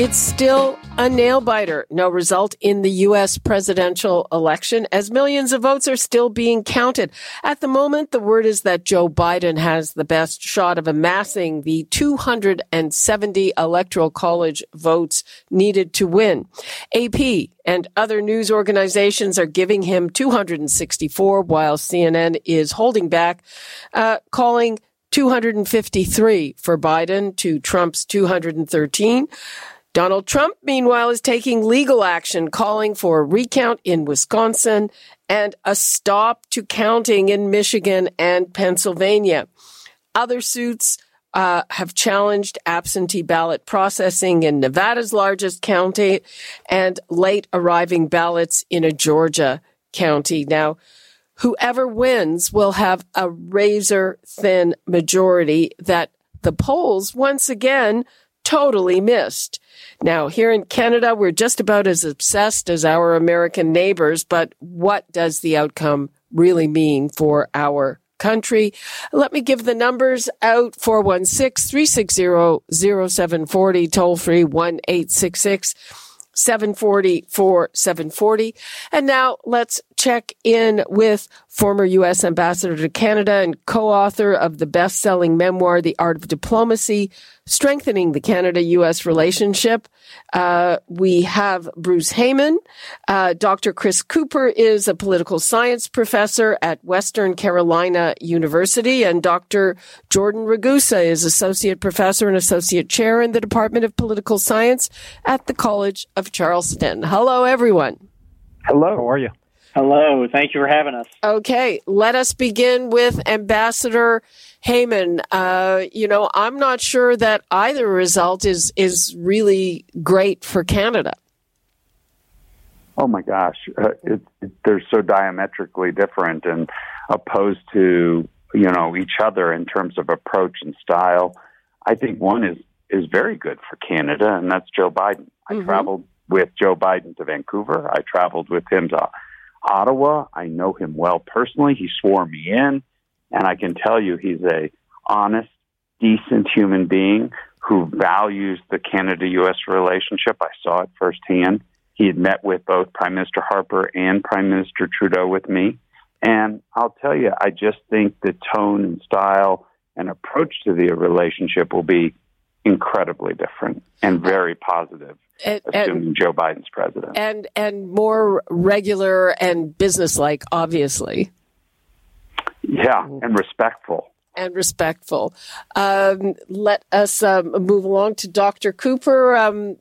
It's still a nail biter. No result in the U.S. presidential election as millions of votes are still being counted. At the moment, the word is that Joe Biden has the best shot of amassing the 270 electoral college votes needed to win. AP and other news organizations are giving him 264 while CNN is holding back, uh, calling 253 for Biden to Trump's 213. Donald Trump, meanwhile, is taking legal action, calling for a recount in Wisconsin and a stop to counting in Michigan and Pennsylvania. Other suits uh, have challenged absentee ballot processing in Nevada's largest county and late arriving ballots in a Georgia county. Now, whoever wins will have a razor thin majority that the polls once again totally missed. Now, here in Canada, we're just about as obsessed as our American neighbors, but what does the outcome really mean for our country? Let me give the numbers out 416 360 0740, toll free 1 866 740 740. And now let's check in with former U.S. Ambassador to Canada and co-author of the best-selling memoir, The Art of Diplomacy, Strengthening the Canada-U.S. Relationship. Uh, we have Bruce Heyman. Uh, Dr. Chris Cooper is a political science professor at Western Carolina University, and Dr. Jordan Ragusa is associate professor and associate chair in the Department of Political Science at the College of Charleston. Hello, everyone. Hello, how are you? Hello, thank you for having us. Okay, let us begin with Ambassador Heyman. Uh, you know, I'm not sure that either result is is really great for Canada. Oh my gosh, uh, it, it, they're so diametrically different and opposed to you know each other in terms of approach and style. I think one is is very good for Canada, and that's Joe Biden. I mm-hmm. traveled with Joe Biden to Vancouver. I traveled with him to Ottawa. I know him well personally. He swore me in, and I can tell you he's a honest, decent human being who values the Canada-U.S. relationship. I saw it firsthand. He had met with both Prime Minister Harper and Prime Minister Trudeau with me. And I'll tell you, I just think the tone and style and approach to the relationship will be incredibly different and very positive and, assuming and, Joe Biden's president. And and more regular and businesslike, obviously. Yeah, and respectful. And respectful. Um, let us um, move along to Dr. Cooper. Um,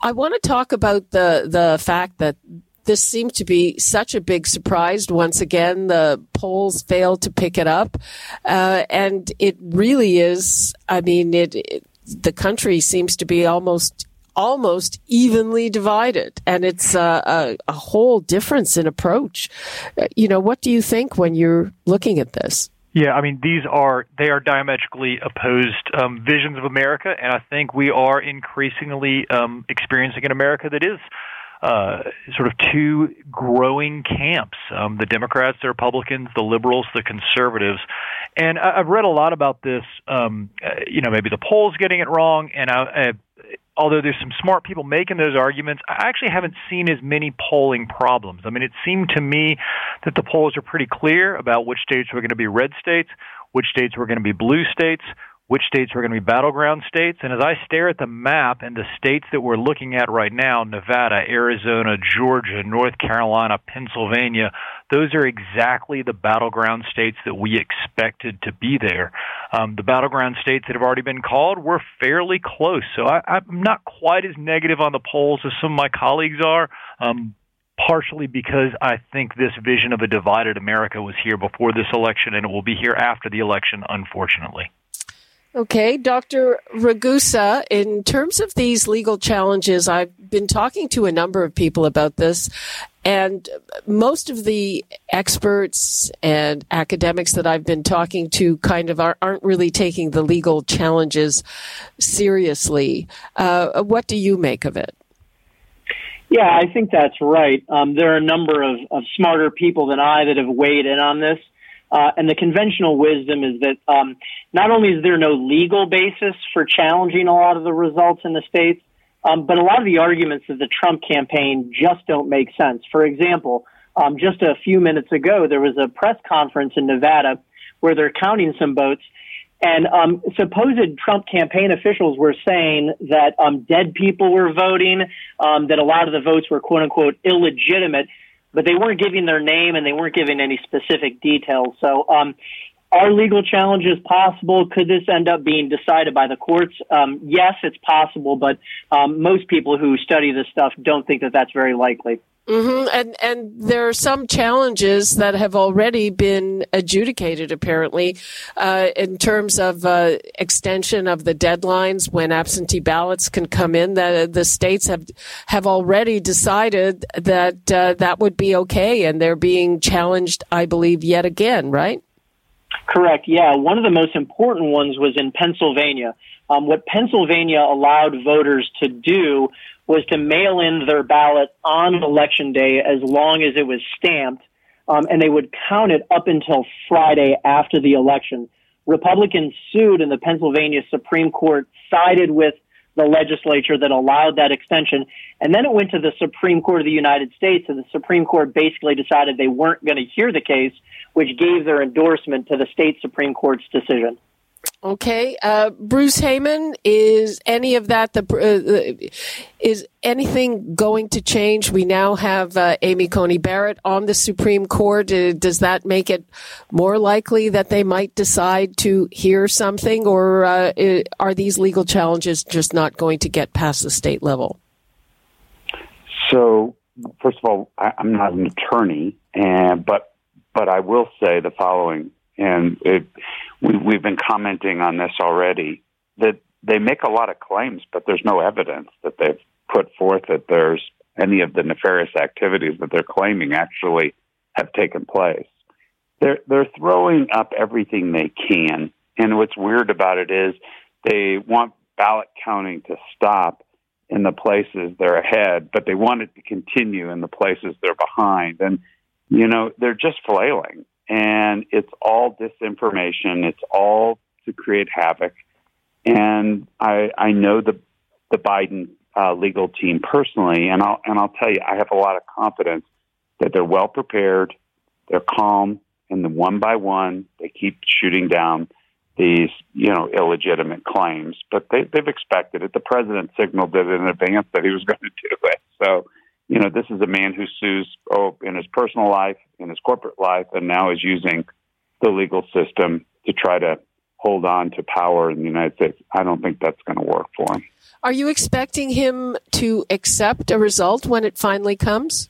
I want to talk about the the fact that this seemed to be such a big surprise. Once again, the polls failed to pick it up, uh, and it really is. I mean, it, it the country seems to be almost almost evenly divided and it's a, a, a, whole difference in approach uh, you know what do you think when you're looking at this yeah i mean these are they are diametrically opposed um, visions of america and i think we are increasingly um, experiencing an america that is uh, sort of two growing camps um, the Democrats, the Republicans, the liberals, the conservatives. And I, have read a lot about this, um, uh, you know, maybe the polls getting it wrong. And I, I, although there's some smart people making those arguments, I actually haven't seen as many polling problems. I mean, it seemed to me that the polls are pretty clear about which states were going to be red states, which states were going to be blue states which states were going to be battleground states. And as I stare at the map and the states that we're looking at right now Nevada, Arizona, Georgia, North Carolina, Pennsylvania those are exactly the battleground states that we expected to be there. Um, the battleground states that have already been called were fairly close. So I, I'm not quite as negative on the polls as some of my colleagues are. Um, partially because I think this vision of a divided America was here before this election and it will be here after the election, unfortunately. Okay, Dr. Ragusa, in terms of these legal challenges, I've been talking to a number of people about this, and most of the experts and academics that I've been talking to kind of are, not really taking the legal challenges seriously. Uh, what do you make of it? Yeah, I think that's right. Um, there are a number of, of smarter people than I that have weighed in on this. Uh, and the conventional wisdom is that um, not only is there no legal basis for challenging a lot of the results in the states, um, but a lot of the arguments of the Trump campaign just don't make sense. For example, um, just a few minutes ago, there was a press conference in Nevada where they're counting some votes, and um, supposed Trump campaign officials were saying that um, dead people were voting, um, that a lot of the votes were quote unquote illegitimate but they weren't giving their name and they weren't giving any specific details. So, um, are legal challenges possible? Could this end up being decided by the courts? Um, yes, it's possible, but um, most people who study this stuff don't think that that's very likely. Mm-hmm. And and there are some challenges that have already been adjudicated, apparently, uh, in terms of uh, extension of the deadlines when absentee ballots can come in. That the states have have already decided that uh, that would be okay, and they're being challenged, I believe, yet again. Right? Correct. Yeah, one of the most important ones was in Pennsylvania. Um, what Pennsylvania allowed voters to do was to mail in their ballot on election day as long as it was stamped, um, and they would count it up until Friday after the election. Republicans sued, and the Pennsylvania Supreme Court sided with the legislature that allowed that extension. And then it went to the Supreme Court of the United States, and the Supreme Court basically decided they weren't going to hear the case, which gave their endorsement to the state Supreme Court's decision. Okay, uh, Bruce Heyman, is any of that the uh, is anything going to change? We now have uh, Amy Coney Barrett on the Supreme Court. Uh, does that make it more likely that they might decide to hear something, or uh, are these legal challenges just not going to get past the state level? So, first of all, I, am not an attorney, and but but I will say the following, and it we, we've been commenting on this already, that they make a lot of claims, but there's no evidence that they've put forth that there's any of the nefarious activities that they're claiming actually have taken place. They're they're throwing up everything they can, and what's weird about it is they want ballot counting to stop in the places they're ahead, but they want it to continue in the places they're behind. And you know, they're just flailing and it's all disinformation. It's all to create havoc. And I, I know the the Biden uh, legal team personally, and I'll and I'll tell you, I have a lot of confidence that they're well prepared, they're calm, and then one by one they keep shooting down these you know illegitimate claims. But they, they've expected it. The president signaled it in advance that he was going to do it. So you know, this is a man who sues oh, in his personal life, in his corporate life, and now is using the legal system to try to hold on to power in the United States. I don't think that's going to work for him. Are you expecting him to accept a result when it finally comes?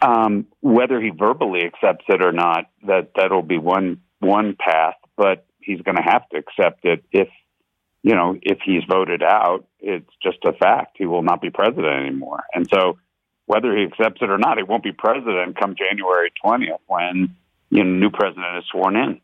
Um, whether he verbally accepts it or not, that that'll be one one path. But he's going to have to accept it if you know, if he's voted out, it's just a fact. He will not be president anymore. And so, whether he accepts it or not, he won't be president come January 20th when you know, new president is sworn in.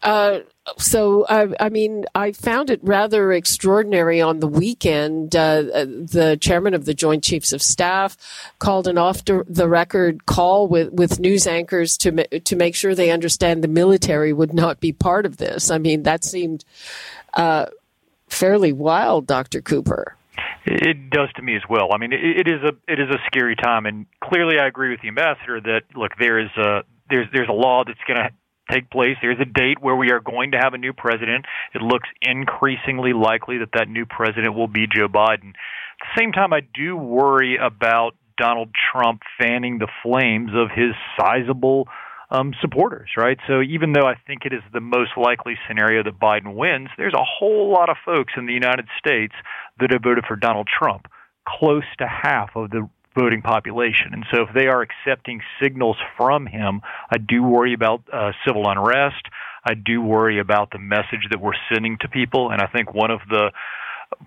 Uh, so, I, I, mean, I found it rather extraordinary on the weekend. Uh, the chairman of the Joint Chiefs of Staff called an off the record call with, with news anchors to, to make sure they understand the military would not be part of this. I mean, that seemed uh, fairly wild, Dr. Cooper. It does to me as well. I mean, it, it is a it is a scary time, and clearly, I agree with the ambassador that look, there is a there's there's a law that's going to take place. There's a date where we are going to have a new president. It looks increasingly likely that that new president will be Joe Biden. At the same time, I do worry about Donald Trump fanning the flames of his sizable um, supporters, right? So even though I think it is the most likely scenario that Biden wins, there's a whole lot of folks in the United States that have voted for Donald Trump, close to half of the voting population. And so if they are accepting signals from him, I do worry about uh, civil unrest. I do worry about the message that we're sending to people. And I think one of the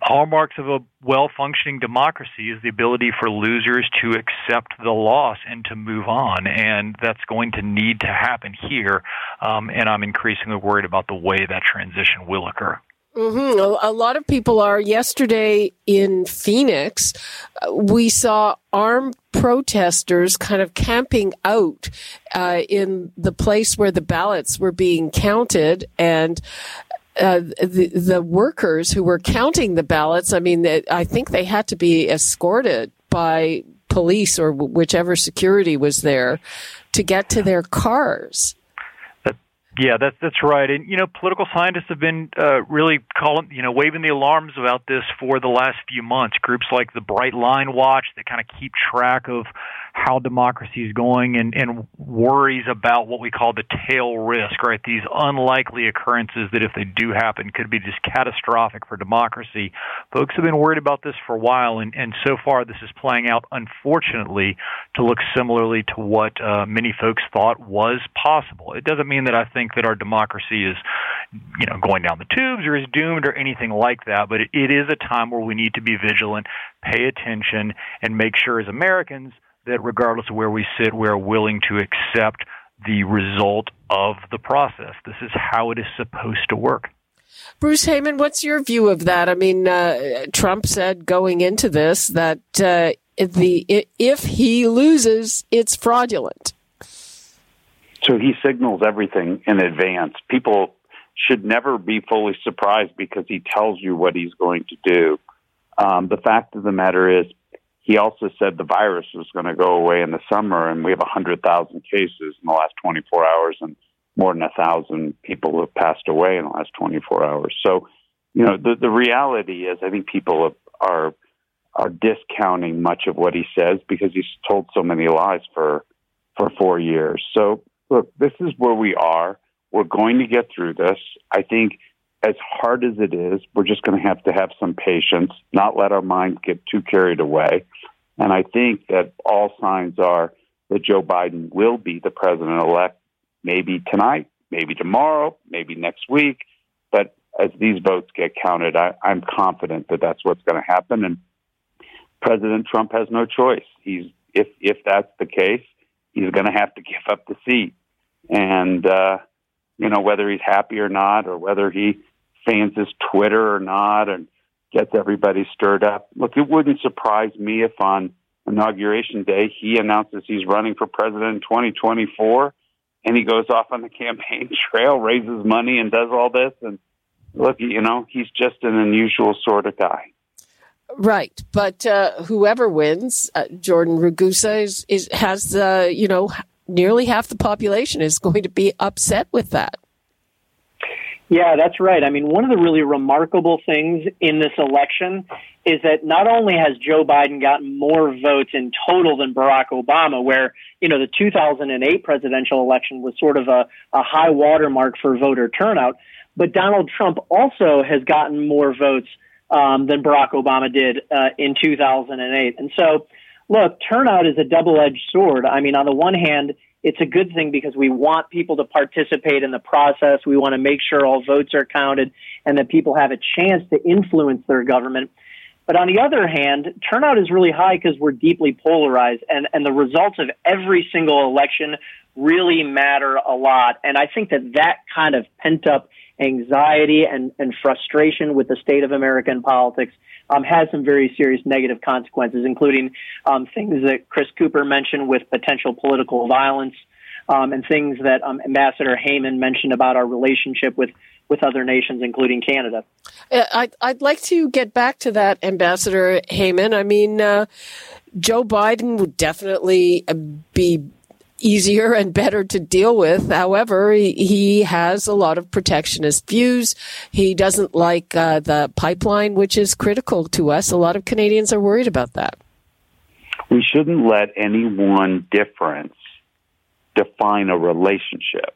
hallmarks of a well functioning democracy is the ability for losers to accept the loss and to move on. And that's going to need to happen here. Um, and I'm increasingly worried about the way that transition will occur. Mm-hmm. A lot of people are. Yesterday in Phoenix, we saw armed protesters kind of camping out uh, in the place where the ballots were being counted, and uh, the the workers who were counting the ballots. I mean, I think they had to be escorted by police or whichever security was there to get to their cars. Yeah, that's that's right. And you know, political scientists have been uh, really calling, you know, waving the alarms about this for the last few months. Groups like the Bright Line Watch that kind of keep track of how democracy is going and, and worries about what we call the tail risk, right? These unlikely occurrences that, if they do happen, could be just catastrophic for democracy. Folks have been worried about this for a while, and, and so far this is playing out, unfortunately, to look similarly to what uh, many folks thought was possible. It doesn't mean that I think that our democracy is, you know, going down the tubes or is doomed or anything like that, but it, it is a time where we need to be vigilant, pay attention, and make sure as Americans that regardless of where we sit, we're willing to accept the result of the process. This is how it is supposed to work. Bruce Heyman, what's your view of that? I mean, uh, Trump said going into this that uh, the if he loses, it's fraudulent. So he signals everything in advance. People should never be fully surprised because he tells you what he's going to do. Um, the fact of the matter is, he also said the virus was going to go away in the summer, and we have 100,000 cases in the last 24 hours, and more than a thousand people have passed away in the last 24 hours. So, you know, the the reality is, I think people are are discounting much of what he says because he's told so many lies for for four years. So, look, this is where we are. We're going to get through this. I think as hard as it is, we're just going to have to have some patience, not let our minds get too carried away. And I think that all signs are that Joe Biden will be the president elect maybe tonight, maybe tomorrow, maybe next week. But as these votes get counted, I, I'm confident that that's what's going to happen. And President Trump has no choice. He's if if that's the case, he's going to have to give up the seat. And uh, you know whether he's happy or not, or whether he fans his Twitter or not and gets everybody stirred up. Look, it wouldn't surprise me if on inauguration day he announces he's running for president in 2024 and he goes off on the campaign trail, raises money and does all this and look, you know, he's just an unusual sort of guy. Right, but uh, whoever wins, uh, Jordan Ragusa is, is has uh, you know nearly half the population is going to be upset with that. Yeah, that's right. I mean, one of the really remarkable things in this election is that not only has Joe Biden gotten more votes in total than Barack Obama, where, you know, the 2008 presidential election was sort of a, a high watermark for voter turnout, but Donald Trump also has gotten more votes um, than Barack Obama did uh, in 2008. And so, look, turnout is a double edged sword. I mean, on the one hand, it's a good thing because we want people to participate in the process. We want to make sure all votes are counted and that people have a chance to influence their government. But on the other hand, turnout is really high because we're deeply polarized and, and the results of every single election really matter a lot. And I think that that kind of pent up anxiety and, and frustration with the state of American politics um, has some very serious negative consequences, including um, things that Chris Cooper mentioned with potential political violence um, and things that um, Ambassador Heyman mentioned about our relationship with with other nations, including Canada. Uh, I'd, I'd like to get back to that, Ambassador Heyman. I mean, uh, Joe Biden would definitely uh, be easier and better to deal with. However, he, he has a lot of protectionist views. He doesn't like uh, the pipeline, which is critical to us. A lot of Canadians are worried about that. We shouldn't let any one difference define a relationship.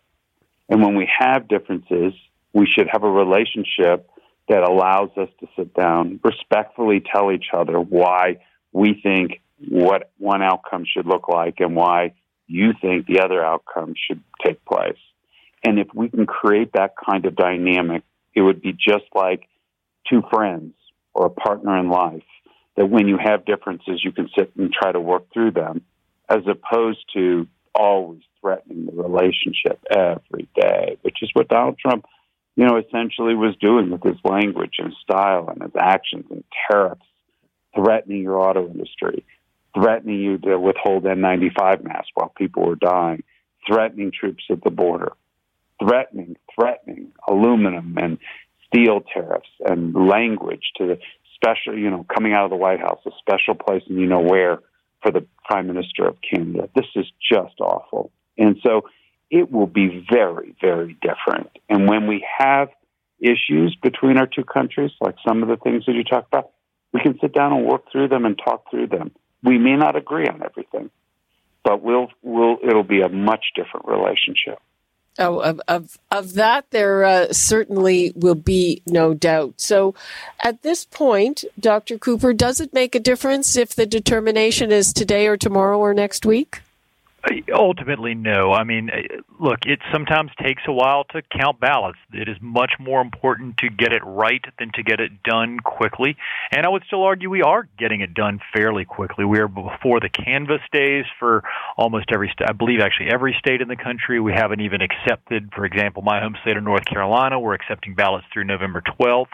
And when we have differences, we should have a relationship that allows us to sit down, respectfully tell each other why we think what one outcome should look like and why you think the other outcome should take place. And if we can create that kind of dynamic, it would be just like two friends or a partner in life that when you have differences, you can sit and try to work through them as opposed to always threatening the relationship every day, which is what Donald Trump, you know, essentially was doing with his language and style and his actions and tariffs, threatening your auto industry, threatening you to withhold N95 masks while people were dying, threatening troops at the border, threatening, threatening aluminum and steel tariffs and language to the special, you know, coming out of the White House, a special place and you know where for the Prime Minister of Canada. This is just awful. And so it will be very, very different. And when we have issues between our two countries, like some of the things that you talked about, we can sit down and work through them and talk through them. We may not agree on everything, but we'll, we'll, it'll be a much different relationship. Oh, of, of, of that, there uh, certainly will be no doubt. So, at this point, Dr. Cooper, does it make a difference if the determination is today or tomorrow or next week? Ultimately, no. I mean, uh, look, it sometimes takes a while to count ballots. It is much more important to get it right than to get it done quickly. And I would still argue we are getting it done fairly quickly. We are before the canvass days for almost every state. I believe actually every state in the country. We haven't even accepted, for example, my home state of North Carolina. We're accepting ballots through November 12th.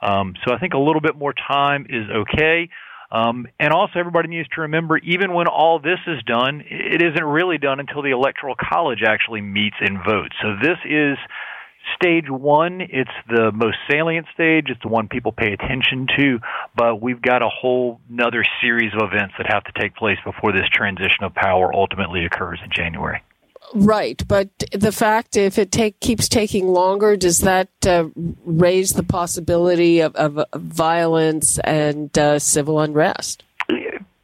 Um, so I think a little bit more time is okay. Um, and also, everybody needs to remember, even when all this is done, it isn't really done until the Electoral College actually meets and votes. So this is stage one. It's the most salient stage. It's the one people pay attention to. But we've got a whole another series of events that have to take place before this transition of power ultimately occurs in January. Right, but the fact if it take keeps taking longer, does that uh, raise the possibility of, of violence and uh, civil unrest?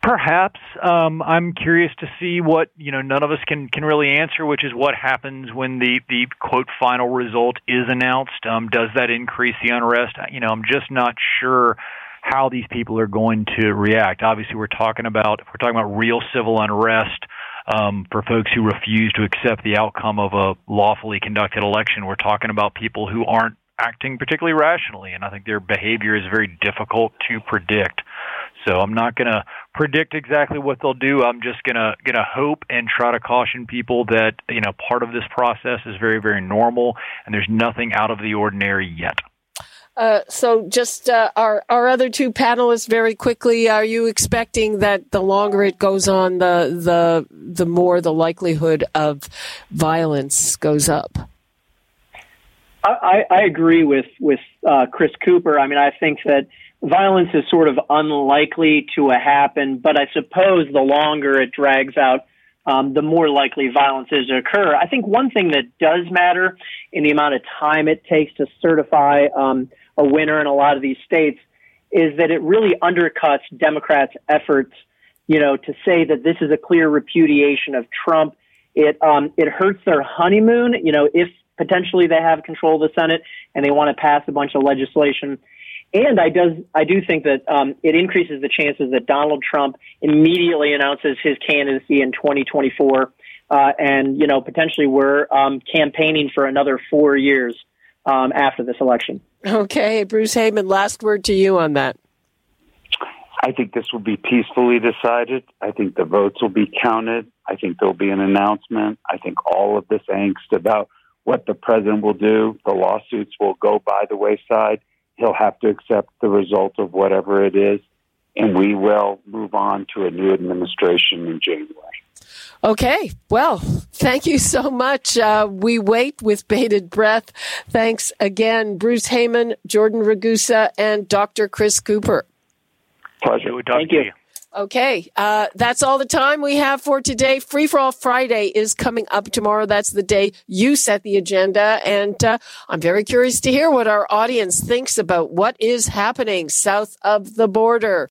Perhaps um, I'm curious to see what you know. None of us can can really answer, which is what happens when the the quote final result is announced. Um, does that increase the unrest? You know, I'm just not sure how these people are going to react. Obviously, we're talking about we're talking about real civil unrest um, for folks who refuse to accept the outcome of a lawfully conducted election. We're talking about people who aren't acting particularly rationally, and I think their behavior is very difficult to predict. So I'm not going to predict exactly what they'll do. I'm just going to going to hope and try to caution people that you know part of this process is very very normal, and there's nothing out of the ordinary yet. Uh, so, just uh, our our other two panelists, very quickly, are you expecting that the longer it goes on, the the the more the likelihood of violence goes up? I, I agree with with uh, Chris Cooper. I mean, I think that violence is sort of unlikely to happen, but I suppose the longer it drags out, um, the more likely violence is to occur. I think one thing that does matter in the amount of time it takes to certify um, a winner in a lot of these states is that it really undercuts Democrats' efforts, you know, to say that this is a clear repudiation of Trump. It um, it hurts their honeymoon, you know, if potentially they have control of the Senate and they want to pass a bunch of legislation. And I does I do think that um, it increases the chances that Donald Trump immediately announces his candidacy in 2024, uh, and you know potentially we're um, campaigning for another four years um, after this election. Okay, Bruce Heyman, last word to you on that. I think this will be peacefully decided. I think the votes will be counted. I think there'll be an announcement. I think all of this angst about what the president will do, the lawsuits will go by the wayside. He'll have to accept the result of whatever it is, and we will move on to a new administration in January. Okay. Well, thank you so much. Uh, we wait with bated breath. Thanks again, Bruce Heyman, Jordan Ragusa, and Dr. Chris Cooper. Pleasure. Thank you. you. Okay, uh, that's all the time we have for today. Free for All Friday is coming up tomorrow. That's the day you set the agenda. And uh, I'm very curious to hear what our audience thinks about what is happening south of the border.